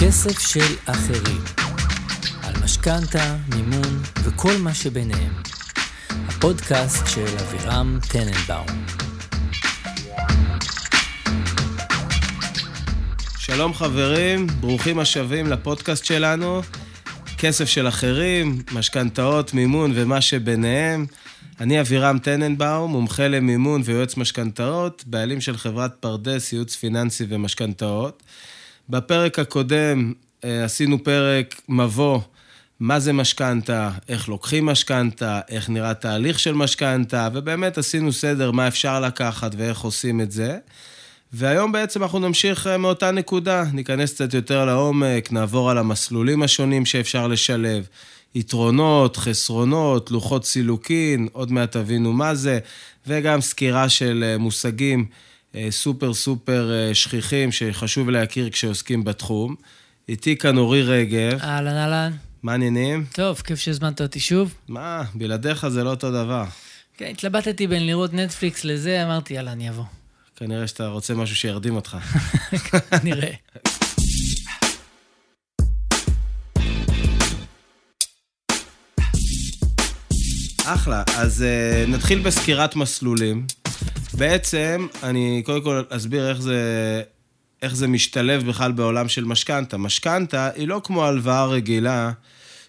כסף של אחרים. על משכנתה, מימון וכל מה שביניהם. הפודקאסט של אבירם טננבאום. שלום חברים, ברוכים השבים לפודקאסט שלנו. כסף של אחרים, משכנתאות, מימון ומה שביניהם. אני אבירם טננבאום, מומחה למימון ויועץ משכנתאות, בעלים של חברת פרדס, ייעוץ פיננסי ומשכנתאות. בפרק הקודם אה, עשינו פרק מבוא, מה זה משכנתה, איך לוקחים משכנתה, איך נראה תהליך של משכנתה, ובאמת עשינו סדר מה אפשר לקחת ואיך עושים את זה. והיום בעצם אנחנו נמשיך אה, מאותה נקודה, ניכנס קצת יותר לעומק, נעבור על המסלולים השונים שאפשר לשלב, יתרונות, חסרונות, לוחות סילוקין, עוד מעט תבינו מה זה, וגם סקירה של אה, מושגים סופר סופר שכיחים שחשוב להכיר כשעוסקים בתחום. איתי כאן אורי רגב. אהלן, אהלן. מה העניינים? טוב, כיף שהזמנת אותי שוב. מה, בלעדיך זה לא אותו דבר. כן, התלבטתי בין לראות נטפליקס לזה, אמרתי, יאללה, אני אבוא. כנראה שאתה רוצה משהו שירדים אותך. נראה. אחלה, אז uh, נתחיל בסקירת מסלולים. בעצם, אני קודם כל אסביר איך זה, איך זה משתלב בכלל בעולם של משכנתה. משכנתה היא לא כמו הלוואה רגילה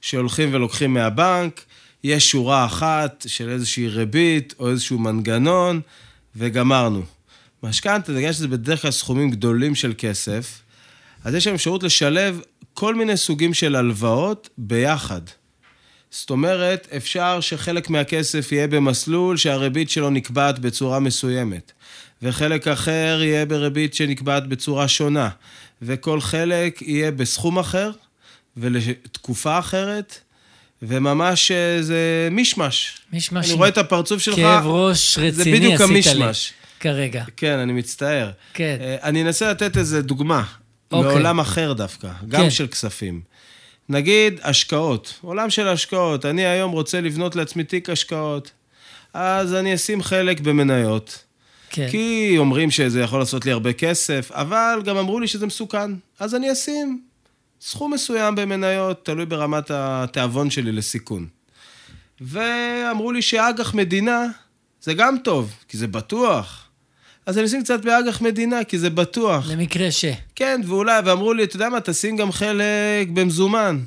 שהולכים ולוקחים מהבנק, יש שורה אחת של איזושהי ריבית או איזשהו מנגנון, וגמרנו. משכנתה, בגלל שזה בדרך כלל סכומים גדולים של כסף, אז יש שם אפשרות לשלב כל מיני סוגים של הלוואות ביחד. זאת אומרת, אפשר שחלק מהכסף יהיה במסלול שהריבית שלו נקבעת בצורה מסוימת, וחלק אחר יהיה בריבית שנקבעת בצורה שונה, וכל חלק יהיה בסכום אחר ולתקופה אחרת, וממש אה, זה מישמש. מישמש. אני רואה את הפרצוף שלך. כאב ראש רציני עשית לי. זה בדיוק המישמש. כרגע. כן, אני מצטער. כן. אה, אני אנסה לתת איזה דוגמה, אוקיי. מעולם אחר דווקא, גם כן. של כספים. נגיד השקעות, עולם של השקעות, אני היום רוצה לבנות לעצמי תיק השקעות, אז אני אשים חלק במניות. כן. כי אומרים שזה יכול לעשות לי הרבה כסף, אבל גם אמרו לי שזה מסוכן, אז אני אשים סכום מסוים במניות, תלוי ברמת התיאבון שלי לסיכון. ואמרו לי שאג"ח מדינה זה גם טוב, כי זה בטוח. אז אני אשים קצת באג"ח מדינה, כי זה בטוח. למקרה ש... כן, ואולי, ואמרו לי, אתה יודע מה, תשים גם חלק במזומן,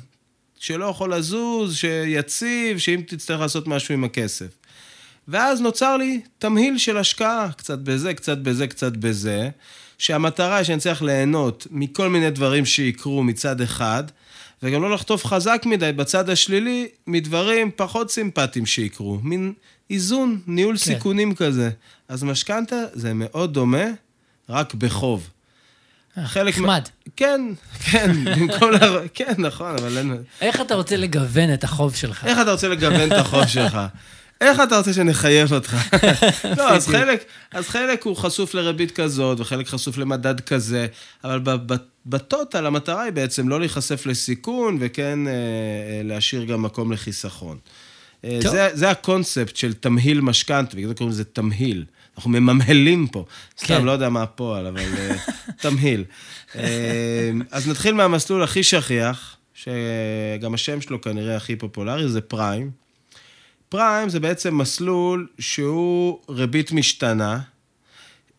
שלא יכול לזוז, שיציב, שאם תצטרך לעשות משהו עם הכסף. ואז נוצר לי תמהיל של השקעה, קצת בזה, קצת בזה, קצת בזה, שהמטרה היא שאני צריך ליהנות מכל מיני דברים שיקרו מצד אחד, וגם לא לחטוף חזק מדי בצד השלילי מדברים פחות סימפטיים שיקרו. מין איזון, ניהול כן. סיכונים כזה. אז משכנתה זה מאוד דומה, רק בחוב. חלק מה- נחמד. כן, כן, במקום ל... כן, נכון, אבל אין... איך אתה רוצה לגוון את החוב שלך? איך אתה רוצה לגוון את החוב שלך? איך אתה רוצה שנחייב אותך? לא, אז. חלק, אז חלק הוא חשוף לריבית כזאת, וחלק חשוף למדד כזה, אבל בטוטל המטרה היא בעצם לא להיחשף לסיכון, וכן אה, אה, להשאיר גם מקום לחיסכון. אה, טוב. זה, זה הקונספט של תמהיל משכנתה, בגלל זה קוראים לזה תמהיל. אנחנו מממהלים פה. סתם, כן. לא יודע מה הפועל, אבל תמהיל. אז נתחיל מהמסלול הכי שכיח, שגם השם שלו כנראה הכי פופולרי, זה פריים. פריים זה בעצם מסלול שהוא ריבית משתנה.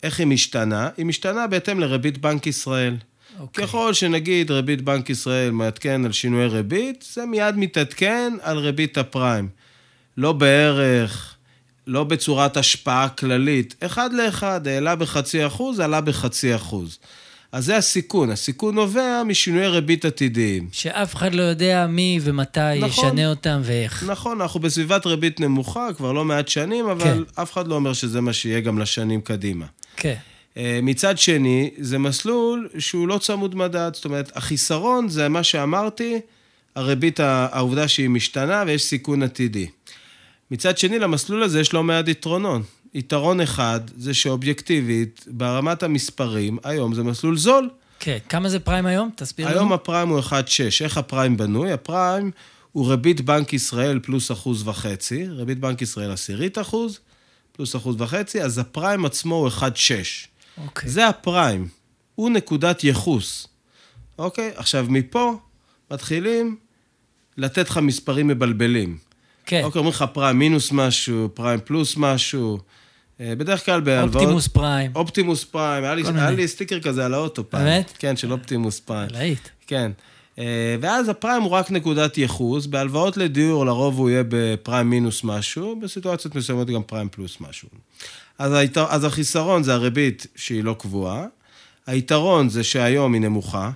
איך היא משתנה? היא משתנה בהתאם לריבית בנק ישראל. אוקיי. ככל שנגיד ריבית בנק ישראל מעדכן על שינויי ריבית, זה מיד מתעדכן על ריבית הפריים. לא בערך, לא בצורת השפעה כללית. אחד לאחד, העלה בחצי אחוז, עלה בחצי אחוז. אז זה הסיכון. הסיכון נובע משינויי ריבית עתידיים. שאף אחד לא יודע מי ומתי נכון. ישנה אותם ואיך. נכון, אנחנו בסביבת ריבית נמוכה כבר לא מעט שנים, אבל כן. אף אחד לא אומר שזה מה שיהיה גם לשנים קדימה. כן. אה, מצד שני, זה מסלול שהוא לא צמוד מדד, זאת אומרת, החיסרון זה מה שאמרתי, הריבית, העובדה שהיא משתנה ויש סיכון עתידי. מצד שני, למסלול הזה יש לא מעט יתרונות. יתרון אחד זה שאובייקטיבית, ברמת המספרים, היום זה מסלול זול. כן. כמה זה פריים היום? תסביר לנו. היום הפריים הוא 1.6. איך הפריים בנוי? הפריים הוא ריבית בנק ישראל פלוס אחוז וחצי, ריבית בנק ישראל עשירית אחוז, פלוס אחוז וחצי, אז הפריים עצמו הוא 1.6. אוקיי. זה הפריים. הוא נקודת ייחוס. אוקיי? עכשיו, מפה מתחילים לתת לך מספרים מבלבלים. כן. אוקיי, אומרים לך פריים מינוס משהו, פריים פלוס משהו. אה, בדרך כלל בהלוואות... אופטימוס פריים. אופטימוס פריים, היה. לי סטיקר כזה על האוטו פעם. באמת? כן, של אופטימוס פריים. להיט. כן. אה, ואז הפריים הוא רק נקודת ייחוס, בהלוואות לדיור לרוב הוא יהיה בפריים מינוס משהו, בסיטואציות מסוימות גם פריים פלוס משהו. אז, היתר, אז החיסרון זה הריבית שהיא לא קבועה, היתרון זה שהיום היא נמוכה,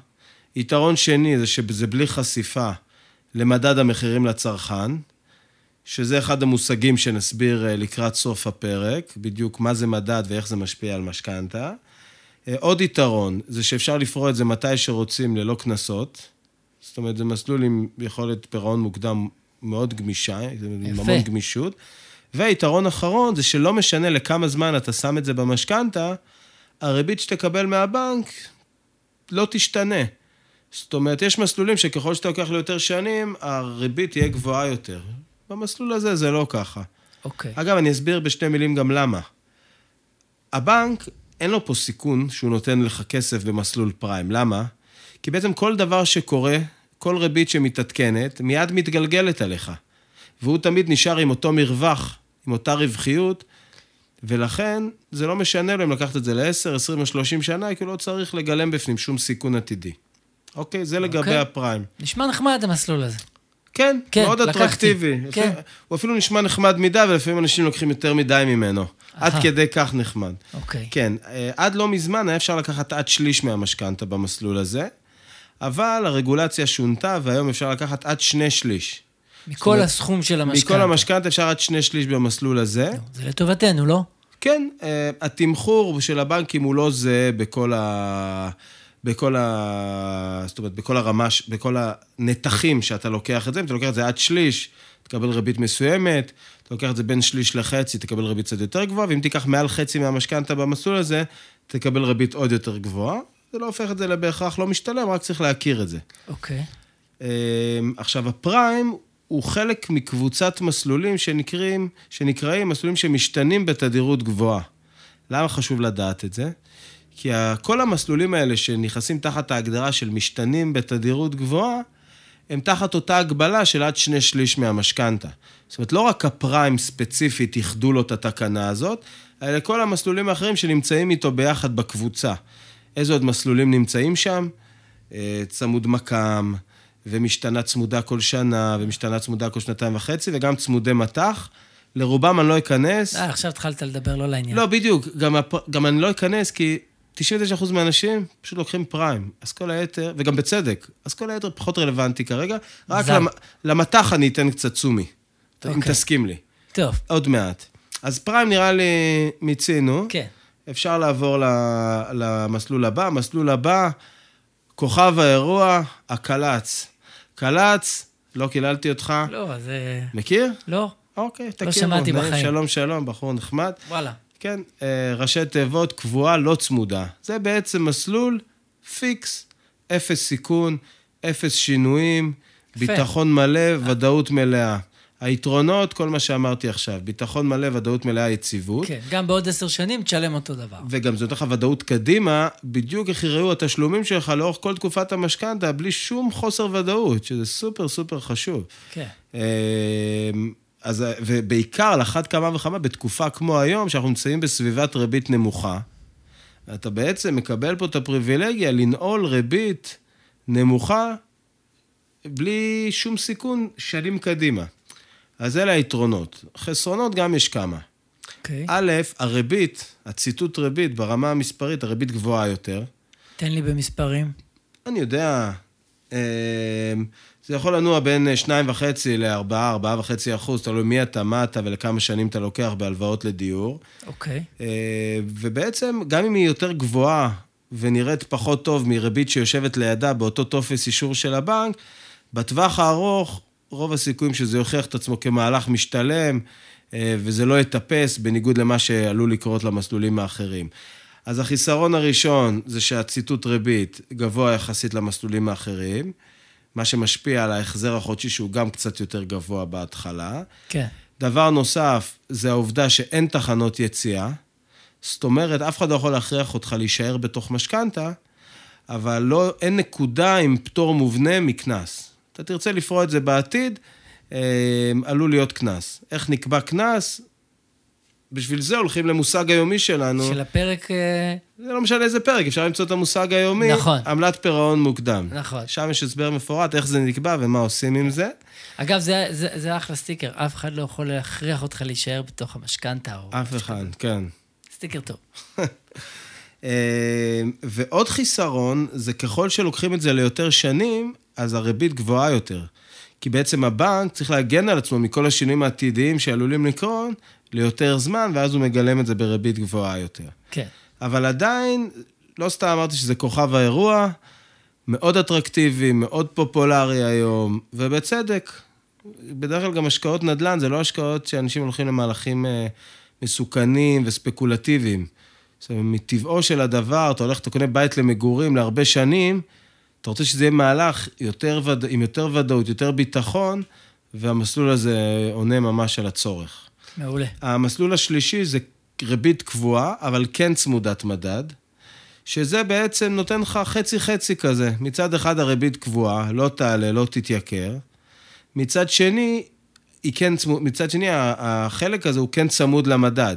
יתרון שני זה שזה בלי חשיפה למדד המחירים לצרכן, שזה אחד המושגים שנסביר אה, לקראת סוף הפרק, בדיוק מה זה מדד ואיך זה משפיע על משכנתה. אה, עוד יתרון זה שאפשר לפרוע את זה מתי שרוצים ללא קנסות. זאת אומרת, זה מסלול עם יכולת פירעון מוקדם מאוד גמישה, עם יפה. המון גמישות. ויתרון אחרון זה שלא משנה לכמה זמן אתה שם את זה במשכנתה, הריבית שתקבל מהבנק לא תשתנה. זאת אומרת, יש מסלולים שככל שאתה לוקח ליותר שנים, הריבית תהיה גבוהה יותר. במסלול הזה זה לא ככה. אוקיי. אגב, אני אסביר בשתי מילים גם למה. הבנק, אין לו פה סיכון שהוא נותן לך כסף במסלול פריים. למה? כי בעצם כל דבר שקורה, כל ריבית שמתעדכנת, מיד מתגלגלת עליך. והוא תמיד נשאר עם אותו מרווח, עם אותה רווחיות, ולכן זה לא משנה לו אם לקחת את זה ל-10, 20 או 30 שנה, כי הוא לא צריך לגלם בפנים שום סיכון עתידי. אוקיי? זה לגבי אוקיי. הפריים. נשמע נחמד המסלול הזה. כן, כן, מאוד לקחתי. אטרקטיבי. כן. הוא אפילו נשמע נחמד מדי, ולפעמים אנשים לוקחים יותר מדי ממנו. עד אהה. כדי כך נחמד. אוקיי. כן, אה, עד לא מזמן היה אפשר לקחת עד שליש מהמשכנתה במסלול הזה, אבל הרגולציה שונתה, והיום אפשר לקחת עד שני שליש. מכל אומרת, הסכום של המשכנתה. מכל המשכנתה אפשר עד שני שליש במסלול הזה. זה לטובתנו, לא? כן, אה, התמחור של הבנקים הוא לא זהה בכל ה... בכל ה... זאת אומרת, בכל הרמה, בכל הנתחים שאתה לוקח את זה, אם אתה לוקח את זה עד שליש, תקבל ריבית מסוימת, אתה לוקח את זה בין שליש לחצי, תקבל ריבית קצת יותר גבוהה, ואם תיקח מעל חצי מהמשכנתה במסלול הזה, תקבל ריבית עוד יותר גבוהה. זה לא הופך את זה לבהכרח לא משתלם, רק צריך להכיר את זה. אוקיי. אמ, עכשיו, הפריים הוא חלק מקבוצת מסלולים שנקראים, שנקראים מסלולים שמשתנים בתדירות גבוהה. למה חשוב לדעת את זה? כי כל המסלולים האלה שנכנסים תחת ההגדרה של משתנים בתדירות גבוהה, הם תחת אותה הגבלה של עד שני שליש מהמשכנתה. זאת אומרת, לא רק הפריים ספציפית איחדו לו את התקנה הזאת, אלא כל המסלולים האחרים שנמצאים איתו ביחד בקבוצה. איזה עוד מסלולים נמצאים שם? אה, צמוד מקם, ומשתנה צמודה כל שנה, ומשתנה צמודה כל שנתיים וחצי, וגם צמודי מטח. לרובם אני לא אכנס. אה, עכשיו התחלת לדבר לא לעניין. לא, בדיוק. גם, הפ... גם אני לא אכנס, כי 99% מהאנשים פשוט לוקחים פריים. אז כל היתר, וגם בצדק, אז כל היתר פחות רלוונטי כרגע. רק. למ... למטח אני אתן קצת. אם אוקיי. תסכים לי. טוב, עוד מעט. אז פריים נראה לי מיצינו. כן. אפשר לעבור למסלול הבא. המסלול הבא, כוכב האירוע, הקל"צ. קל"צ, לא קיללתי אותך. לא, זה... מכיר? לא, אוקיי, תכירו. שמעתי נעים, בחיים. שלום, שלום, בחור נחמד. וואלה. כן, אה, ראשי תיבות, קבועה, לא צמודה. זה בעצם מסלול פיקס, אפס סיכון, אפס שינויים, יפה. ביטחון מלא, ודאות מלאה. היתרונות, כל מה שאמרתי עכשיו, ביטחון מלא, ודאות מלאה, יציבות. כן, גם בעוד עשר שנים תשלם אותו דבר. וגם זה נותן לך ודאות קדימה, בדיוק איך יראו התשלומים שלך לאורך כל תקופת המשכנתה, בלי שום חוסר ודאות, שזה סופר סופר חשוב. כן. אה, אז, ובעיקר, על אחת כמה וכמה, בתקופה כמו היום, שאנחנו נמצאים בסביבת ריבית נמוכה, אתה בעצם מקבל פה את הפריבילגיה לנעול ריבית נמוכה בלי שום סיכון שנים קדימה. אז אלה היתרונות. חסרונות גם יש כמה. אוקיי. א', הריבית, הציטוט ריבית ברמה המספרית, הריבית גבוהה יותר. תן לי במספרים. אני יודע, אה, זה יכול לנוע בין 2.5 ל-4, 4.5 אחוז, תלוי מי אתה, מה אתה ולכמה שנים אתה לוקח בהלוואות לדיור. אוקיי. אה, ובעצם, גם אם היא יותר גבוהה ונראית פחות טוב מריבית שיושבת לידה באותו טופס אישור של הבנק, בטווח הארוך, רוב הסיכויים שזה יוכיח את עצמו כמהלך משתלם, אה, וזה לא יטפס, בניגוד למה שעלול לקרות למסלולים האחרים. אז החיסרון הראשון זה שהציטוט ריבית גבוה יחסית למסלולים האחרים, מה שמשפיע על ההחזר החודשי שהוא גם קצת יותר גבוה בהתחלה. כן. דבר נוסף, זה העובדה שאין תחנות יציאה. זאת אומרת, אף אחד לא יכול להכריח אותך להישאר בתוך משכנתה, אבל לא, אין נקודה עם פטור מובנה מקנס. אתה תרצה לפרוע את זה בעתיד, אה, עלול להיות קנס. איך נקבע קנס? בשביל זה הולכים למושג היומי שלנו. של הפרק... אה, זה לא משנה איזה פרק, אפשר למצוא את המושג היומי. נכון. עמלת פירעון מוקדם. נכון. שם יש הסבר מפורט איך זה נקבע ומה עושים עם זה. אגב, זה, זה, זה אחלה סטיקר, אף אחד לא יכול להכריח אותך להישאר בתוך המשכנתה. אף אחד, כן. סטיקר טוב. אה, ועוד חיסרון, זה ככל שלוקחים את זה ליותר שנים, אז הריבית גבוהה יותר. כי בעצם הבנק צריך להגן על עצמו מכל השינויים העתידיים שעלולים לקרות ליותר זמן, ואז הוא מגלם את זה בריבית גבוהה יותר. כן. אבל עדיין, לא סתם אמרתי שזה כוכב האירוע, מאוד אטרקטיבי, מאוד פופולרי היום, ובצדק. בדרך כלל גם השקעות נדל"ן, זה לא השקעות שאנשים הולכים למהלכים אה, מסוכנים וספקולטיביים. זאת אומרת, מטבעו של הדבר, אתה הולך, אתה קונה בית למגורים להרבה שנים, אתה רוצה שזה יהיה מהלך יותר וד... עם יותר ודאות, יותר ביטחון, והמסלול הזה עונה ממש על הצורך. מעולה. המסלול השלישי זה ריבית קבועה, אבל כן צמודת מדד, שזה בעצם נותן לך חצי-חצי כזה. מצד אחד הריבית קבועה, לא תעלה, לא תתייקר. מצד שני, היא כן צמוד, מצד שני, החלק הזה הוא כן צמוד למדד.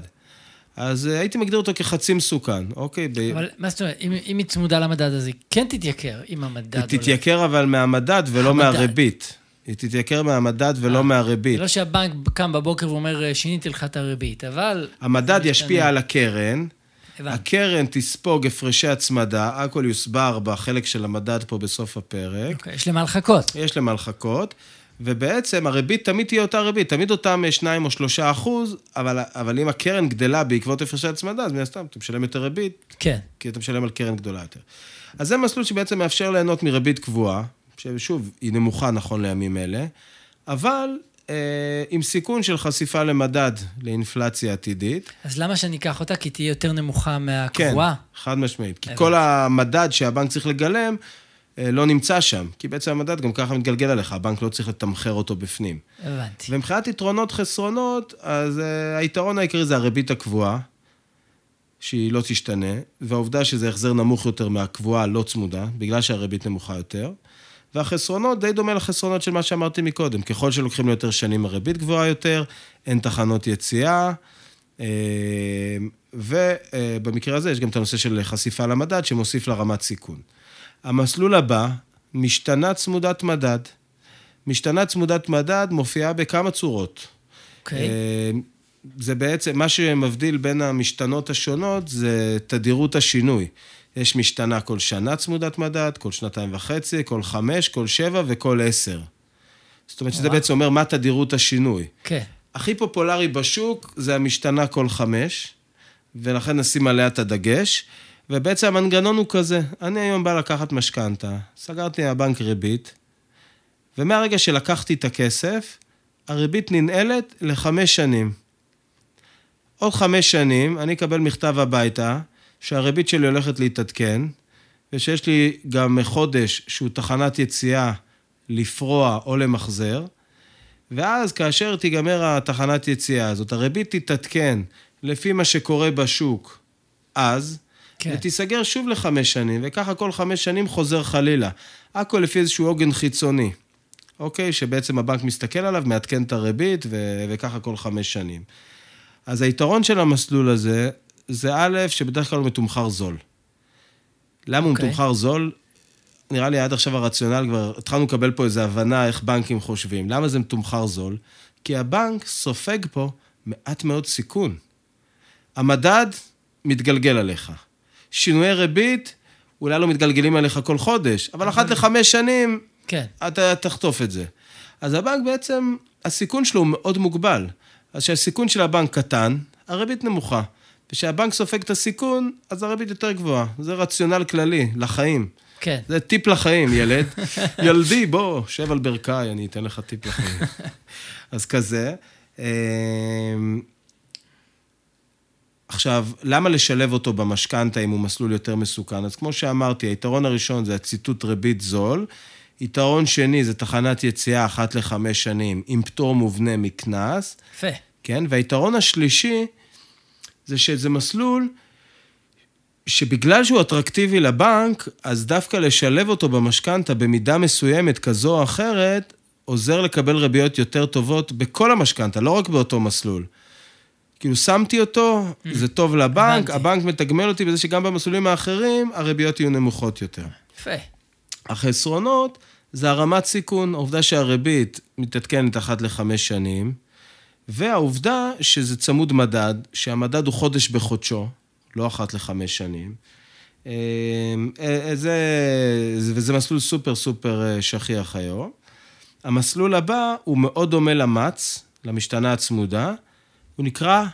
אז אה, הייתי מגדיר אותו כחצי מסוכן, אוקיי? ב... אבל מה זאת אומרת, אם, אם היא צמודה למדד, אז היא כן תתייקר, אם המדד היא תתייקר אבל מהמדד ולא המדד. מהריבית. היא תתייקר מהמדד ולא אה, מהריבית. זה לא שהבנק קם בבוקר ואומר, "אה, שיניתי לך את הריבית, אבל... המדד ישפיע. על הקרן, הבנתי. הקרן תספוג הפרשי הצמדה, הכל יוסבר בחלק של המדד פה בסוף הפרק. אוקיי, יש למה לחכות. יש למה לחכות, ובעצם הריבית תמיד תהיה אותה ריבית, תמיד אותם 2 או 3 אחוז, אבל, אבל אם הקרן גדלה בעקבות הפרשי הצמדה, אז מן הסתם אתה משלם יותר ריבית, כן. כי אתה משלם על קרן גדולה יותר. אז זה מסלול שבעצם מאפשר ליהנות מריבית קבועה, ששוב, היא נמוכה נכון לימים אלה, אבל אה, עם סיכון של חשיפה למדד לאינפלציה עתידית. אז למה שאני אקח אותה? כי תהיה יותר נמוכה כן, מהקבועה? חד משמעית. כי. כל המדד שהבנק צריך לגלם, אה, לא נמצא שם. כי בעצם המדד גם ככה מתגלגל עליך, הבנק לא צריך לתמחר אותו בפנים. הבנתי. ומבחינת יתרונות חסרונות, אז uh, היתרון העיקרי זה הריבית הקבועה, שהיא לא תשתנה, והעובדה שזה החזר נמוך יותר מהקבועה הלא צמודה, בגלל שהריבית נמוכה יותר. והחסרונות די דומה לחסרונות של מה שאמרתי מקודם. ככל שלוקחים ליותר שנים הריבית גבוהה יותר, אין תחנות יציאה, אה, ובמקרה הזה יש גם את הנושא של חשיפה למדד, שמוסיף לרמת סיכון. המסלול הבא, משתנה צמודת מדד. משתנה צמודת מדד מופיעה בכמה צורות. אוקיי. אה, זה בעצם, מה שמבדיל בין המשתנות השונות זה תדירות השינוי. יש משתנה כל שנה צמודת מדד, כל שנתיים וחצי, כל חמש, כל שבע וכל עשר. זאת אומרת שזה. בעצם אומר מה תדירות השינוי. כן. הכי פופולרי בשוק זה המשתנה כל חמש, ולכן נשים עליה את הדגש. ובעצם המנגנון הוא כזה, אני היום בא לקחת משכנתה, סגרתי מהבנק ריבית, ומהרגע שלקחתי את הכסף, הריבית ננעלת לחמש שנים. עוד חמש שנים אני אקבל מכתב הביתה שהריבית שלי הולכת להתעדכן, ושיש לי גם חודש שהוא תחנת יציאה לפרוע או למחזר, ואז כאשר תיגמר התחנת יציאה הזאת, הריבית תתעדכן לפי מה שקורה בשוק אז, כן. ותיסגר שוב לחמש שנים, וככה כל חמש שנים חוזר חלילה. הכל לפי איזשהו עוגן חיצוני, אוקיי? שבעצם הבנק מסתכל עליו, מעדכן את הריבית, ו- וככה כל חמש שנים. אז היתרון של המסלול הזה, זה א', שבדרך כלל הוא מתומחר זול. למה הוא אוקיי. מתומחר זול? נראה לי עד עכשיו הרציונל כבר, התחלנו לקבל פה איזו הבנה איך בנקים חושבים. למה זה מתומחר זול? כי הבנק סופג פה מעט מאוד סיכון. המדד מתגלגל עליך. שינויי ריבית אולי לא מתגלגלים עליך כל חודש, אבל אחת לחמש שנים כן. אתה תחטוף את זה. אז הבנק בעצם, הסיכון שלו הוא מאוד מוגבל. אז כשהסיכון של הבנק קטן, הריבית נמוכה. וכשהבנק סופג את הסיכון, אז הריבית יותר גבוהה. זה רציונל כללי, לחיים. כן. זה טיפ לחיים, ילד. ילדי, בוא, שב על ברכיי, אני אתן לך טיפ לחיים. אז כזה. עכשיו, למה לשלב אותו במשכנתה אם הוא מסלול יותר מסוכן? אז כמו שאמרתי, היתרון הראשון זה הציטוט ריבית זול. יתרון שני זה תחנת יציאה אחת לחמש שנים עם פטור מובנה מקנס, יפה. כן? והיתרון השלישי זה שזה מסלול שבגלל שהוא אטרקטיבי לבנק, אז דווקא לשלב אותו במשכנתה במידה מסוימת כזו או אחרת, עוזר לקבל ריביות יותר טובות בכל המשכנתה, לא רק באותו מסלול. כאילו, שמתי אותו, mm. זה טוב לבנק, הבנתי. הבנק מתגמל אותי בזה שגם במסלולים האחרים, הריביות יהיו נמוכות יותר. יפה. החסרונות זה הרמת סיכון, העובדה שהריבית מתעדכנת אחת לחמש שנים, והעובדה שזה צמוד מדד, שהמדד הוא חודש בחודשו, לא אחת לחמש שנים. אה, אה, זה, וזה מסלול סופר סופר אה, שכיח היום. המסלול הבא הוא מאוד דומה למץ, למשתנה הצמודה, הוא נקרא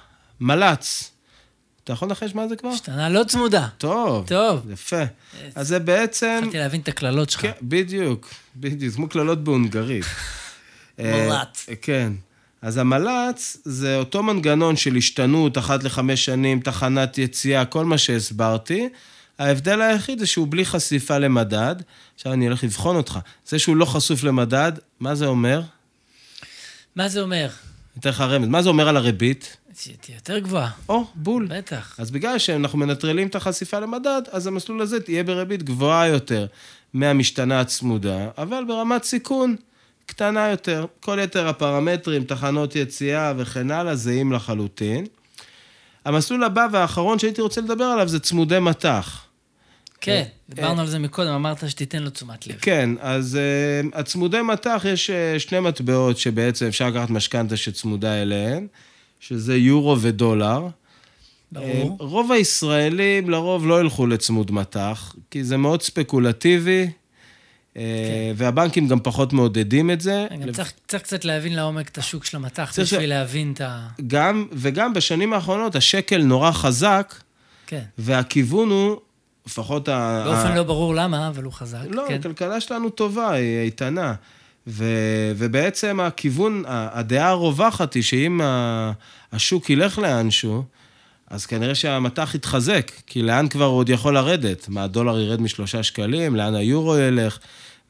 מל"צ. אתה יכול לנחש מה זה כבר? משתנה לא צמודה. טוב. טוב. יפה. אז זה בעצם... התחלתי להבין את הקללות שלך. כן, בדיוק, בדיוק, כמו קללות בהונגרית. מל"צ. כן. אז המל"צ זה אותו מנגנון של השתנות, אחת לחמש שנים, תחנת יציאה, כל מה שהסברתי. ההבדל היחיד זה שהוא בלי חשיפה למדד. עכשיו אני הולך לבחון אותך. זה שהוא לא חשוף למדד, מה זה אומר? מה זה אומר? אתן לך רמז. מה זה אומר על הריבית? שתהיה יותר גבוהה. או, בול. בטח. אז בגלל שאנחנו מנטרלים את החשיפה למדד, אז המסלול הזה תהיה בריבית גבוהה יותר מהמשתנה הצמודה, אבל ברמת סיכון קטנה יותר. כל יתר הפרמטרים, תחנות יציאה וכן הלאה, זהים לחלוטין. המסלול הבא והאחרון שהייתי רוצה לדבר עליו זה צמודי מטח. כן, אה, דיברנו על זה מקודם, אמרת שתיתן לו תשומת לב. כן, אז uh, הצמודי מטח, יש uh, שני מטבעות שבעצם אפשר לקחת משכנתה שצמודה אליהן, שזה יורו ודולר. ברור. רוב הישראלים לרוב לא ילכו לצמוד מטח, כי זה מאוד ספקולטיבי, כן. והבנקים גם פחות מעודדים את זה. גם צריך, צריך קצת להבין לעומק את השוק של המטח, בשביל ש... להבין את ה... גם, וגם בשנים האחרונות השקל נורא חזק, כן. והכיוון הוא לפחות ה... באופן ה... לא ברור למה, אבל הוא חזק. לא, כן. הכלכלה שלנו טובה, היא איתנה. ו... ובעצם הכיוון, הדעה הרווחת היא שאם השוק ילך לאנשהו, אז כנראה שהמטח יתחזק, כי לאן כבר הוא עוד יכול לרדת? מה, הדולר ירד משלושה שקלים? לאן היורו ילך?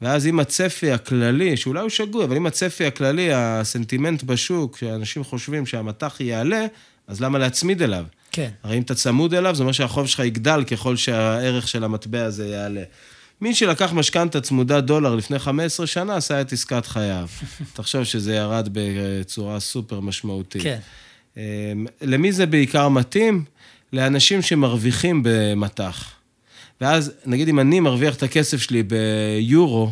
ואז אם הצפי הכללי, שאולי הוא שגוי, אבל אם הצפי הכללי, הסנטימנט בשוק, שאנשים חושבים שהמטח יעלה, אז למה להצמיד אליו? כן. הרי אם אתה צמוד אליו, זה אומר שהחוב שלך יגדל ככל שהערך של המטבע הזה יעלה. מי שלקח משכנתה צמודה דולר לפני 15 שנה, עשה את עסקת חייו. תחשוב שזה ירד בצורה סופר משמעותית. כן. אמ, למי זה בעיקר מתאים? לאנשים שמרוויחים במטח. ואז, נגיד אם אני מרוויח את הכסף שלי ביורו,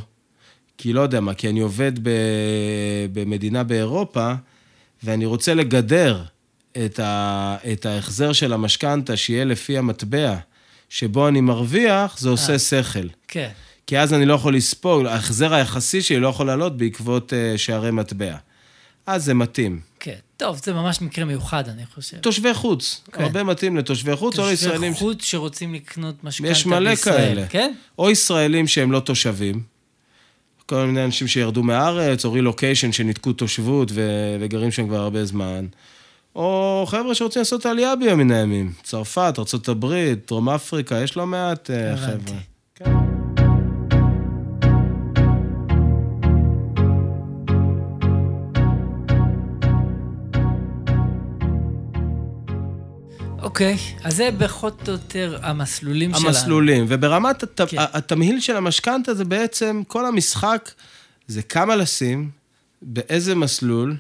כי לא יודע מה, כי אני עובד במדינה באירופה, ואני רוצה לגדר את, ה, את ההחזר של המשכנתה, שיהיה לפי המטבע שבו אני מרוויח, זה עושה 아, אה. שכל. כן. כי אז אני לא יכול לספוג, ההחזר היחסי שלי לא יכול לעלות בעקבות uh, שערי מטבע. אז זה מתאים. כן. טוב, זה ממש מקרה מיוחד, אני חושב. תושבי חוץ. כן. הרבה מתאים לתושבי חוץ, או לישראלים... תושבי חוץ ש... שרוצים לקנות משכנתה בישראל. יש מלא כאלה. כן? או ישראלים שהם לא תושבים. כל מיני אנשים שירדו מהארץ, או רילוקיישן שניתקו תושבות ו... וגרים שם כבר הרבה זמן. או חבר'ה שרוצים לעשות עלייה ביום מן הימים. צרפת, ארה"ב, דרום אפריקה, יש לא מעט אה, חבר'ה. כן. אוקיי, אז זה פחות או יותר המסלולים שלנו. המסלולים, וברמת הת... כן. התמהיל של המשכנתה זה בעצם, כל המשחק זה כמה לשים, באיזה מסלול,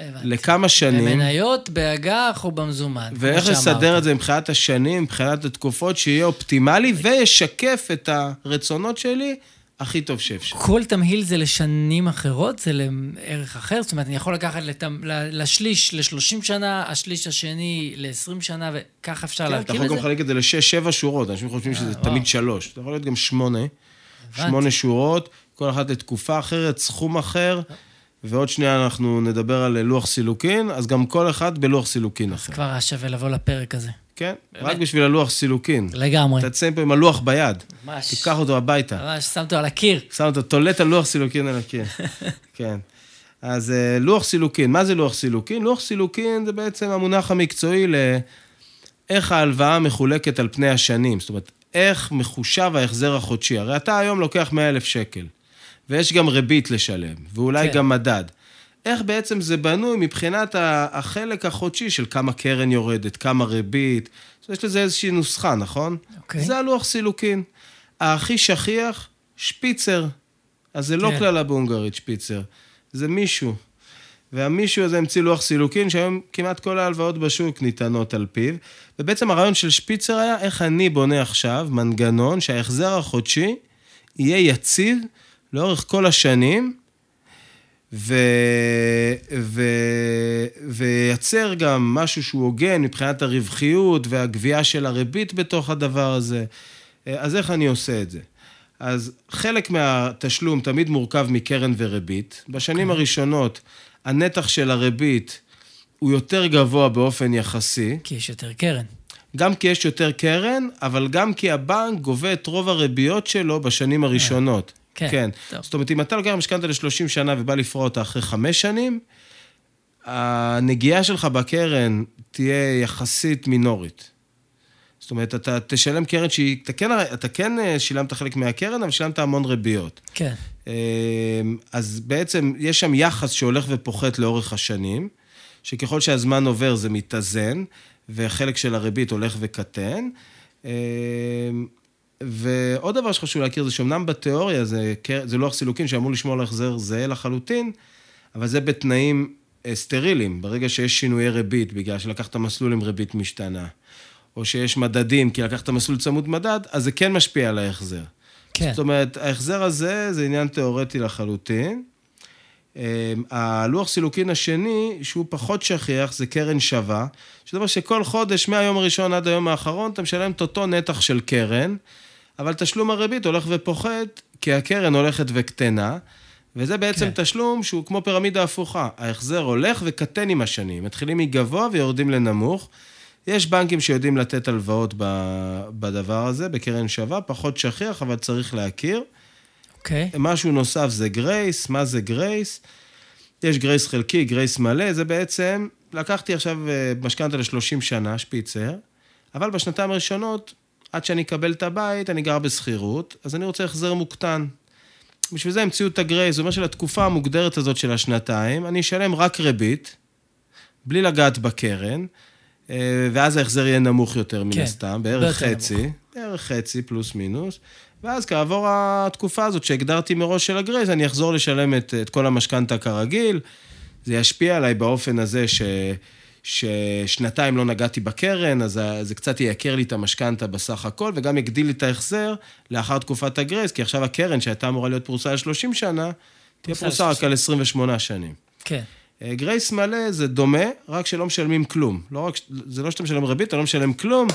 הבנתי. לכמה שנים. במניות, באג"ח או במזומן. ואיך לסדר את זה מבחינת השנים, מבחינת התקופות, שיהיה אופטימלי וישקף את הרצונות שלי הכי טוב שאפשר. כל תמהיל זה לשנים אחרות? זה לערך אחר? זאת אומרת, אני יכול לקחת לתמ... לשליש ל-30 שנה, השליש השני ל-20 שנה, וככה אפשר כן, להרכיב את זה? אתה יכול גם לחלק את זה לשש-שבע שורות, אנשים חושבים שזה וואו. תמיד שלוש. זה יכול להיות גם שמונה. שמונה שורות, כל אחת לתקופה אחרת, סכום אחר. ועוד שנייה אנחנו נדבר על לוח סילוקין, אז גם כל אחד בלוח סילוקין אחר. אז כבר היה שווה לבוא לפרק הזה. כן, באמת? רק בשביל הלוח סילוקין. לגמרי. תצא פה עם הלוח ביד. ממש. תיקח אותו הביתה. ממש, שם אותו על הקיר. שם אותו, תולה את הלוח סילוקין על הקיר. כן. אז אה, לוח סילוקין, מה זה לוח סילוקין? לוח סילוקין זה בעצם המונח המקצועי לאיך ההלוואה מחולקת על פני השנים. זאת אומרת, איך מחושב ההחזר החודשי. הרי אתה היום לוקח 100,000 שקל. ויש גם ריבית לשלם, ואולי כן. גם מדד. איך בעצם זה בנוי מבחינת החלק החודשי של כמה קרן יורדת, כמה ריבית. יש לזה איזושהי נוסחה, נכון? אוקיי. זה הלוח סילוקין. הכי שכיח, שפיצר. אז זה לא כן. קללה בהונגרית, שפיצר. זה מישהו. והמישהו הזה המציא לוח סילוקין, שהיום כמעט כל ההלוואות בשוק ניתנות על פיו. ובעצם הרעיון של שפיצר היה איך אני בונה עכשיו מנגנון שההחזר החודשי יהיה יציב לאורך כל השנים, ו... ו... וייצר גם משהו שהוא הוגן מבחינת הרווחיות והגבייה של הריבית בתוך הדבר הזה. אז איך אני עושה את זה? אז חלק מהתשלום תמיד מורכב מקרן וריבית. בשנים הראשונות הנתח של הריבית הוא יותר גבוה באופן יחסי, כי יש יותר קרן. גם כי יש יותר קרן, אבל גם כי הבנק גובה את רוב הריביות שלו בשנים הראשונות. כן, כן. טוב. זאת אומרת, אם אתה לוקח משכנתה ל-30 שנה ובא לפרוע אותה אחרי חמש שנים, הנגיעה שלך בקרן תהיה יחסית מינורית. זאת אומרת, אתה תשלם קרן שהיא, אתה כן, אתה כן אה, שילמת חלק מהקרן, אבל שילמת המון ריביות. כן. אמ, אז בעצם יש שם יחס שהולך ופוחת לאורך השנים, שככל שהזמן עובר זה מתאזן, וחלק של הריבית הולך וקטן. ועוד דבר שחשוב להכיר זה שאומנם בתיאוריה זה, זה לוח סילוקין שאמור לשמור על החזר זהה לחלוטין, אבל זה בתנאים אה, סטריליים, ברגע שיש שינויי ריבית, בגלל שלקחת מסלול עם ריבית משתנה, או שיש מדדים כי לקחת מסלול צמוד מדד, אז זה כן משפיע על ההחזר. כן. זאת אומרת, ההחזר הזה זה עניין תיאורטי לחלוטין. אמ, הלוח סילוקין השני, שהוא פחות שכיח, זה קרן שווה, שזה אומר שכל חודש, מהיום הראשון עד היום האחרון, אתה משלם את אותו נתח של קרן, אבל תשלום הריבית הולך ופוחת, כי הקרן הולכת וקטנה, וזה בעצם כן. תשלום שהוא כמו פירמידה הפוכה. ההחזר הולך וקטן עם השנים, מתחילים מגבוה ויורדים לנמוך. יש בנקים שיודעים לתת הלוואות בדבר הזה, בקרן שווה, פחות שכיח, אבל צריך להכיר. אוקיי. משהו נוסף זה גרייס, מה זה גרייס? יש גרייס חלקי, גרייס מלא, זה בעצם, לקחתי עכשיו אה, משכנתה ל-30 שנה, שפיצר, אבל בשנתיים הראשונות, עד שאני אקבל את הבית, אני גר בשכירות, אז אני רוצה החזר מוקטן. בשביל זה המציאו את הגרייס, זאת אומרת שלתקופה המוגדרת הזאת של השנתיים, אני אשלם רק ריבית, בלי לגעת בקרן, אה, ואז ההחזר יהיה נמוך יותר מן כן, הסתם, בערך חצי, בערך חצי פלוס מינוס. ואז כעבור התקופה הזאת שהגדרתי מראש של הגרייס, אני אחזור לשלם את, את כל המשכנתה כרגיל. זה ישפיע עליי באופן הזה ש, ששנתיים לא נגעתי בקרן, אז זה קצת ייקר לי את המשכנתה בסך הכל, וגם יגדיל לי את ההחזר לאחר תקופת הגרייס, כי עכשיו הקרן שהייתה אמורה להיות פרוסה על 30 שנה, תהיה פרוסה רק 30. על 28 שנים. כן. אה, גרייס מלא זה דומה, רק שלא משלמים כלום. לא רק, זה לא שאתה משלם ריבית, אתה לא משלם כלום.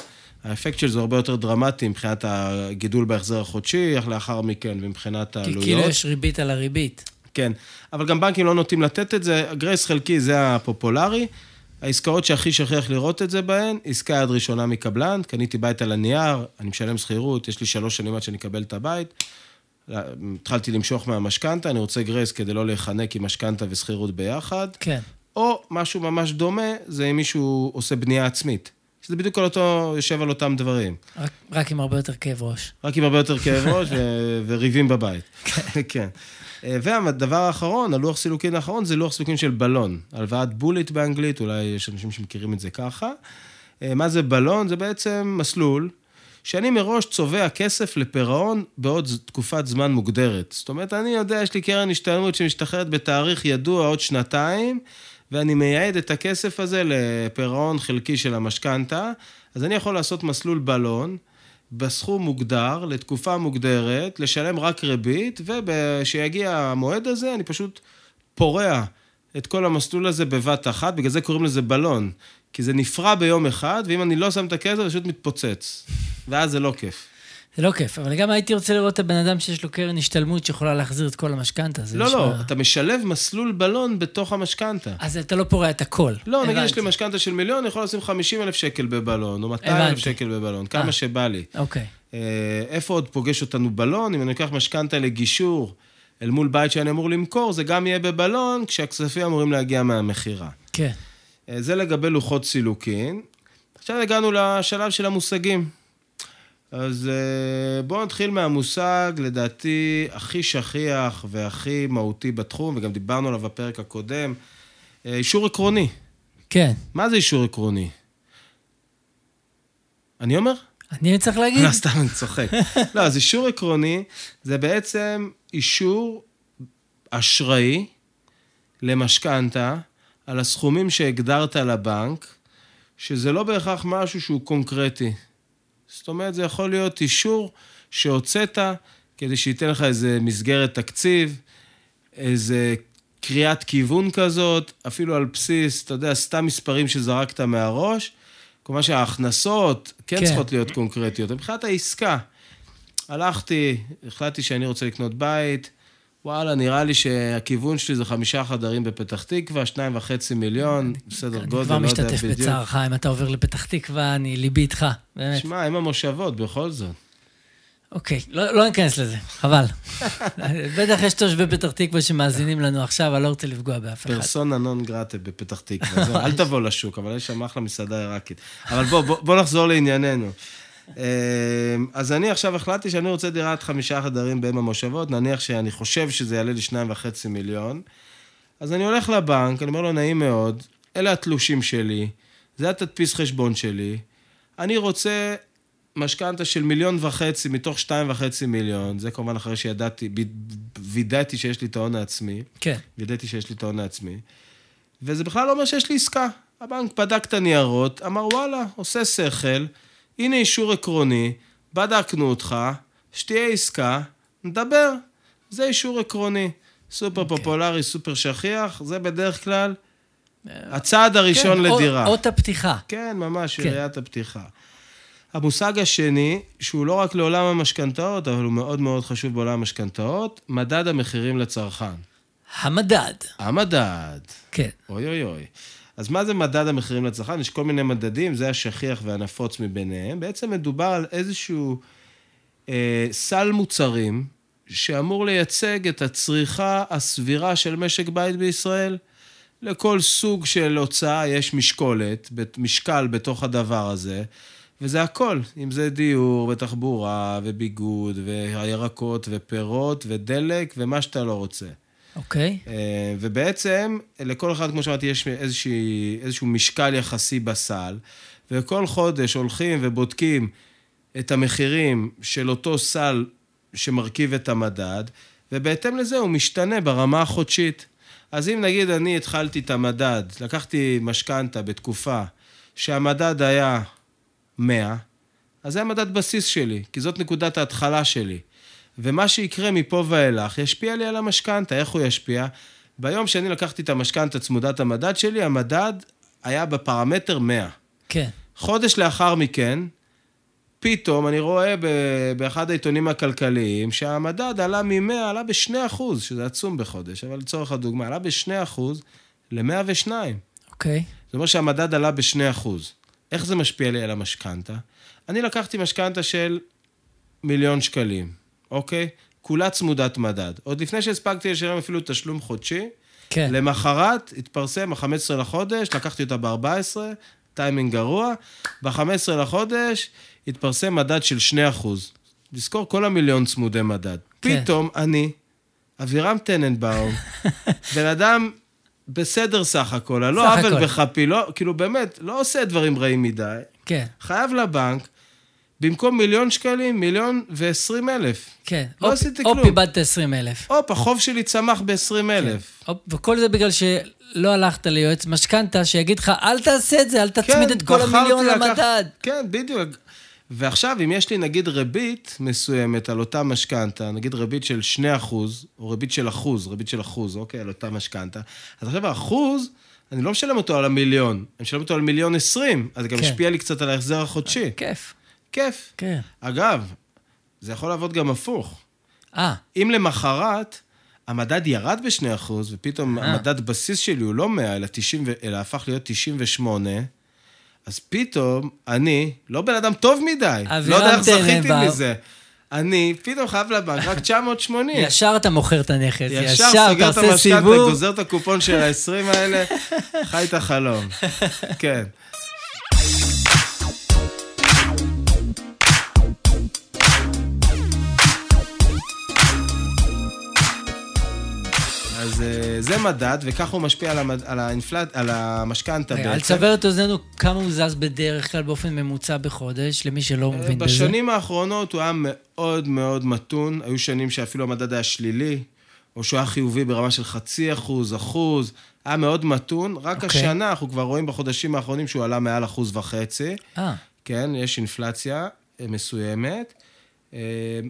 האפקט של זה הרבה יותר דרמטי מבחינת הגידול בהחזר החודשי, אך לאחר מכן, ומבחינת סך העלויות. כאילו יש ריבית על הריבית. כן, אבל גם בנקים לא נוטים לתת את זה. גרייס חלקי זה הפופולרי. העסקאות שהכי שכיח לראות את זה בהן, עסקה יד ראשונה מקבלן, קניתי בית על הנייר, אני משלם שכירות, יש לי שלוש שנים עד שאני אקבל את הבית. התחלתי למשוך מהמשכנתה, אני רוצה גרייס כדי לא להיחנק עם משכנתה ושכירות ביחד. כן. או משהו ממש דומה, זה אם מישהו עושה בנייה עצמית. שזה בדיוק על אותו, יושב על אותם דברים. רק, רק עם הרבה יותר כאב ראש. רק עם הרבה יותר כאב ראש ו- וריבים בבית. כן. אה, והדבר האחרון, הלוח סילוקין האחרון, זה לוח סילוקין של בלון. הלוואת בוליט באנגלית, אולי יש אנשים שמכירים את זה ככה. אה, מה זה בלון? זה בעצם מסלול שאני מראש צובע כסף לפירעון בעוד תקופת זמן מוגדרת. זאת אומרת, אני יודע, יש לי קרן השתלמות שמשתחררת בתאריך ידוע עוד שנתיים, ואני מייעד את הכסף הזה לפירעון חלקי של המשכנתה, אז אני יכול לעשות מסלול בלון. בסכום מוגדר, לתקופה מוגדרת, לשלם רק ריבית, וכשיגיע המועד הזה, אני פשוט פורע את כל המסלול הזה בבת אחת, בגלל זה קוראים לזה בלון. כי זה נפרע ביום אחד, ואם אני לא שם את הכסף, זה פשוט מתפוצץ. ואז זה לא כיף. זה לא כיף, אבל גם הייתי רוצה לראות את הבן אדם שיש לו קרן השתלמות שיכולה להחזיר את כל המשכנתה. לא, נשמע- לא, אתה משלב מסלול בלון בתוך המשכנתה. אז אתה לא פורע את הכל. לא, נגיד הבנתי. יש לי משכנתה של מיליון, אני יכול לשים 50 אלף שקל בבלון, או 200 אלף. שקל בבלון, אה. כמה שבא לי. אוקיי. אה, איפה עוד פוגש אותנו בלון? אם אני לוקח משכנתה לגישור אל מול בית שאני אמור למכור, זה גם יהיה בבלון, כשהכספים אמורים להגיע מהמכירה. כן. אה, זה לגבי לוחות סילוקין. עכשיו הגענו לשלב של המושגים. אז אה, בואו נתחיל מהמושג, לדעתי, הכי שכיח והכי מהותי בתחום, וגם דיברנו עליו בפרק הקודם, אה, אישור עקרוני. כן. מה זה אישור עקרוני? אני אומר? אני צריך להגיד. לא, סתם, אני צוחק. לא, אז אישור עקרוני זה בעצם אישור אשראי למשכנתה על הסכומים שהגדרת לבנק, שזה לא בהכרח משהו שהוא קונקרטי. זאת אומרת, זה יכול להיות אישור שהוצאת כדי שייתן לך איזה מסגרת תקציב, איזה קריאת כיוון כזאת, אפילו על בסיס, אתה יודע, סתם מספרים שזרקת מהראש. כלומר שההכנסות כן, כן צריכות להיות קונקרטיות. מבחינת העסקה, הלכתי, החלטתי שאני רוצה לקנות בית, וואלה, נראה לי שהכיוון שלי זה חמישה חדרים בפתח תקווה, שניים וחצי מיליון, בסדר גודל, לא יודע בדיוק. אני כבר משתתף בצערך, אם אתה עובר לפתח תקווה, אני ליבי איתך, באמת. שמע, הם המושבות, בכל זאת. אוקיי, לא, לא ניכנס לזה, חבל. בטח יש תושבי פתח תקווה שמאזינים לנו עכשיו, אני לא רוצה לפגוע באף אחד. פרסונה נון גרטה בפתח תקווה, אל תבוא לשוק, אבל יש שם אחלה מסעדה עיראקית. אבל בוא, בוא, בוא נחזור לענייננו. אמ, אז אני עכשיו החלטתי שאני רוצה דירת חמישה חדרים באם המושבות, נניח שאני חושב שזה יעלה לי שניים וחצי מיליון. אז אני הולך לבנק, אני אומר לו, נעים מאוד, אלה התלושים שלי, זה התדפיס חשבון שלי, אני רוצה משכנתה של מיליון וחצי מתוך שתיים וחצי מיליון, זה כמובן אחרי שידעתי, וידאתי שיש לי את ההון העצמי. כן. וידאתי שיש לי את ההון העצמי. וזה בכלל לא אומר שיש לי עסקה. הבנק בדק את הניירות, אמר, וואלה, עושה שכל, הנה אישור עקרוני, בדקנו אותך, שתהיה עסקה, נדבר. זה אישור עקרוני. סופר okay. אוקיי. פופולרי, סופר שכיח, זה בדרך כלל הצעד הראשון כן, לדירה. אות הפתיחה. כן, ממש, כן. יריית הפתיחה. המושג השני, שהוא לא רק לעולם המשכנתאות, אבל הוא מאוד מאוד חשוב בעולם המשכנתאות, מדד המחירים לצרכן. המדד. המדד. כן. אוי אוי אוי. אז מה זה מדד המחירים לצרכן? יש כל מיני מדדים, זה השכיח והנפוץ מביניהם. בעצם מדובר על איזשהו אה, סל מוצרים שאמור לייצג את הצריכה הסבירה של משק בית בישראל. לכל סוג של הוצאה יש משקולת, משקל בתוך הדבר הזה. וזה הכל, אם זה דיור ותחבורה וביגוד והירקות ופירות ודלק ומה שאתה לא רוצה. אוקיי. Okay. אה, ובעצם, לכל אחד, כמו שאמרתי, יש איזושהי, איזשהו משקל יחסי בסל, וכל חודש הולכים ובודקים את המחירים של אותו סל שמרכיב את המדד, ובהתאם לזה הוא משתנה ברמה החודשית. אז אם נגיד אני התחלתי את המדד, לקחתי משכנתה בתקופה שהמדד היה 100, אז זה המדד בסיס שלי, כי זאת נקודת ההתחלה שלי. ומה שיקרה מפה ואילך ישפיע לי על המשכנתה. איך הוא ישפיע? ביום שאני לקחתי את המשכנתה צמודת המדד שלי, המדד היה בפרמטר 100. כן. חודש לאחר מכן, פתאום אני רואה באחד העיתונים הכלכליים שהמדד עלה מ-100, עלה ב-2%, שזה עצום בחודש, אבל לצורך הדוגמה, עלה ב-2% ל-102. אוקיי. זאת אומרת שהמדד עלה ב-2%. איך זה משפיע לי על המשכנתה? אני לקחתי משכנתה של מיליון שקלים, אוקיי? כולה צמודת מדד. עוד לפני שהספקתי לשלם אפילו תשלום חודשי, כן. למחרת התפרסם, ה-15 לחודש, לקחתי אותה ב-14, טיימינג גרוע, ב-15 לחודש התפרסם מדד של 2%. לזכור, כל המיליון צמודי מדד. כן. פתאום אני, אבירם טננבאום, בן אדם בסדר סך הכל, לא עוול בכפי, לא, כאילו באמת, לא עושה דברים רעים מדי. כן. חייב לבנק, במקום מיליון שקלים, מיליון ועשרים אלף. כן. לא אופ, עשיתי כלום. הופ, איבדת עשרים אלף. הופ, החוב שלי צמח בעשרים אלף. כן. וכל זה בגלל שלא הלכת ליועץ משכנתה, שיגיד לך, אל תעשה את זה, אל תצמיד כן, את כל המיליון לקח... למדד. כן, בדיוק. ועכשיו, אם יש לי נגיד ריבית מסוימת על אותה משכנתה, נגיד ריבית של 2%, או ריבית של אחוז, ריבית של אחוז, אוקיי, על אותה משכנתה, אז עכשיו האחוז, אני לא משלם אותו על המיליון, אני משלם אותו על מיליון עשרים, אז זה גם כן. משפיע לי קצת על ההחזר החודשי. כיף. כיף. כן. אגב, זה יכול לעבוד גם הפוך. אה. אם למחרת המדד ירד ב-2%, ופתאום 아. אה. המדד בסיס שלי הוא לא 100, אלא, 90, אלא הפך להיות 98, אז פתאום, אני, לא בן אדם טוב מדי, לא יודע איך זכיתי מזה. אני פתאום חייב לבנק רק 980. ישר אתה מוכר את הנכס, ישר, סוגר את המשכנתה, גוזר את הקופון של ה-20 האלה, חי את החלום. כן. אז אה, זה מדד, וככה הוא משפיע על, המד... על, האינפלט... על המשכנתה בעצם. אל תסבר את אוזנינו כמה הוא זז בדרך כלל באופן ממוצע בחודש, למי שלא מבין בזה. בשנים האחרונות הוא היה מאוד מאוד מתון, היו שנים שאפילו המדד היה שלילי, או שהוא היה חיובי ברמה של חצי אחוז, אחוז, היה מאוד מתון, רק אוקיי. השנה אנחנו כבר רואים בחודשים האחרונים שהוא עלה מעל אחוז וחצי, אה, כן, יש אינפלציה אה, מסוימת. אה,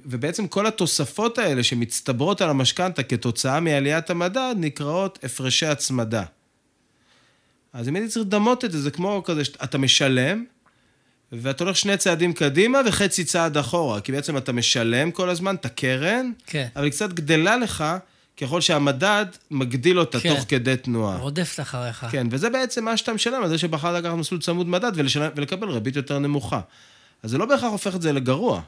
ובעצם כל התוספות האלה שמצטברות על המשכנתה כתוצאה מעליית המדד נקראות הפרשי הצמדה. אז אם הייתי צריך לדמות את זה, זה כמו כזה שאתה משלם, ואתה הולך שני צעדים קדימה וחצי צעד אחורה, כי בעצם אתה משלם כל הזמן את הקרן, כן. אבל היא קצת גדלה לך ככל שהמדד מגדיל אותה כן. תוך כדי תנועה. רודפת אחריך. כן, וזה בעצם מה שאתה משלם על זה שבחרת לקחת מסלול צמוד מדד ולשלם, ולקבל ריבית יותר נמוכה. אז זה לא בהכרח הופך את זה לגרוע.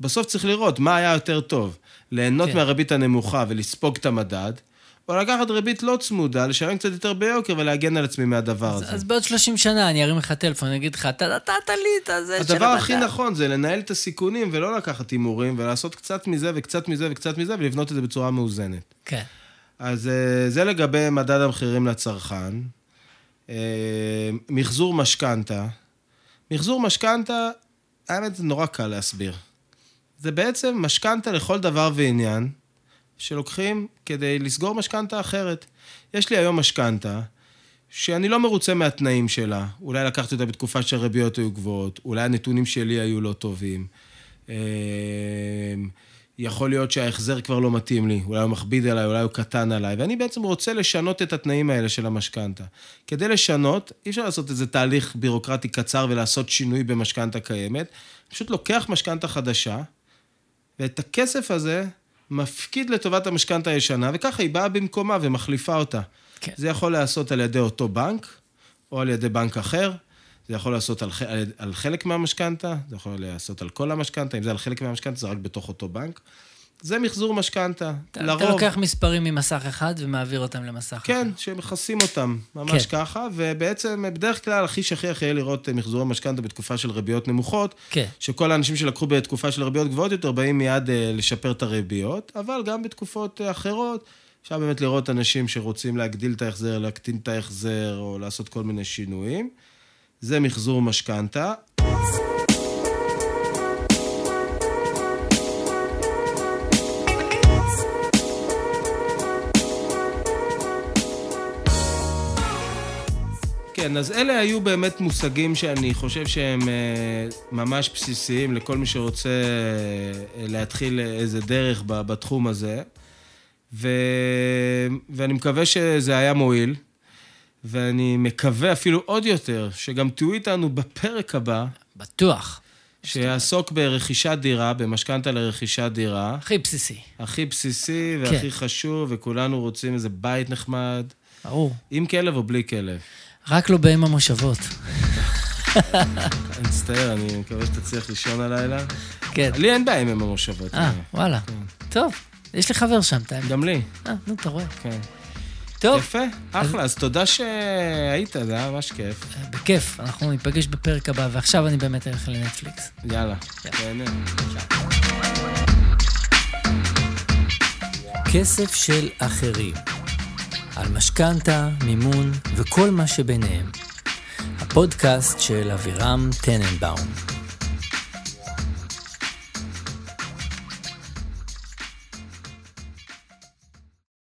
בסוף צריך לראות מה היה יותר טוב, ליהנות כן. מהריבית הנמוכה ולספוג את המדד, או לקחת ריבית לא צמודה, לשלם קצת יותר ביוקר ולהגן על עצמי מהדבר הזה. אז בעוד 30 שנה אני ארים לך טלפון, אני אגיד לך, אתה נתת לי את הזה של הדבר הכי המדע." נכון זה לנהל את הסיכונים ולא לקחת הימורים, ולעשות קצת מזה וקצת מזה וקצת מזה, ולבנות את זה בצורה מאוזנת. כן. אז אה, זה לגבי מדד המחירים לצרכן. אה, מחזור משכנתה. מחזור משכנתה, האמת זה נורא קל להסביר. זה בעצם משכנתה לכל דבר ועניין שלוקחים כדי לסגור משכנתה אחרת. יש לי היום משכנתה שאני לא מרוצה מהתנאים שלה. אולי לקחתי אותה בתקופה שהריביות היו גבוהות, אולי הנתונים שלי היו לא טובים. אה, יכול להיות שההחזר כבר לא מתאים לי, אולי הוא מכביד עליי, אולי הוא קטן עליי, ואני בעצם רוצה לשנות את התנאים האלה של המשכנתה. כדי לשנות, אי אפשר לעשות איזה תהליך בירוקרטי קצר ולעשות שינוי במשכנתה קיימת, פשוט לוקח משכנתה חדשה, ואת הכסף הזה מפקיד לטובת המשכנתה הישנה, וככה היא באה במקומה ומחליפה אותה. כן. זה יכול להיעשות על ידי אותו בנק, או על ידי בנק אחר. זה יכול לעשות על, על, על חלק מהמשכנתה, זה יכול להיעשות על כל המשכנתה, אם זה על חלק מהמשכנתה, זה רק בתוך אותו בנק. זה מחזור משכנתה. אתה, אתה לוקח מספרים ממסך אחד ומעביר אותם למסך אחר. כן, שמכסים אותם, ממש כן. ככה, ובעצם בדרך כלל הכי שכיח יהיה לראות אה, מחזורי משכנתה בתקופה של ריביות נמוכות, כן. שכל האנשים שלקחו בתקופה של ריביות גבוהות יותר באים מיד אה, לשפר את הריביות, אבל גם בתקופות אה, אחרות, אפשר באמת לראות אנשים שרוצים להגדיל את ההחזר, להקטין את ההחזר, או לעשות כל מיני שינויים. זה מחזור משכנתה. כן, אז אלה היו באמת מושגים שאני חושב שהם אה, ממש בסיסיים לכל מי שרוצה אה, להתחיל איזה דרך בתחום הזה. ו... ואני מקווה שזה היה מועיל, ואני מקווה אפילו עוד יותר, שגם תהיו איתנו בפרק הבא, בטוח. שיעסוק ברכישת דירה, במשכנתה לרכישת דירה. הכי בסיסי. הכי בסיסי והכי חשוב, וכולנו רוצים איזה בית נחמד, ברור. עם כלב או בלי כלב. רק לא באם המושבות. אני מצטער, אני מקווה שתצליח לישון הלילה. כן. לי אין בעיה עם אם המושבות. אה, וואלה. טוב, יש לי חבר שם, אתה גם לי, אה, נו, אתה רואה. כן. טוב, יפה, אחלה, אז תודה שהיית, זה היה ממש כיף. אה, בכיף, אנחנו ניפגש בפרק הבא, ועכשיו אני באמת אלך לנטפליקס. יאללה, תהנה. כסף של אחרים. על משכנתה, מימון וכל מה שביניהם. הפודקאסט של אבירם טננבאום.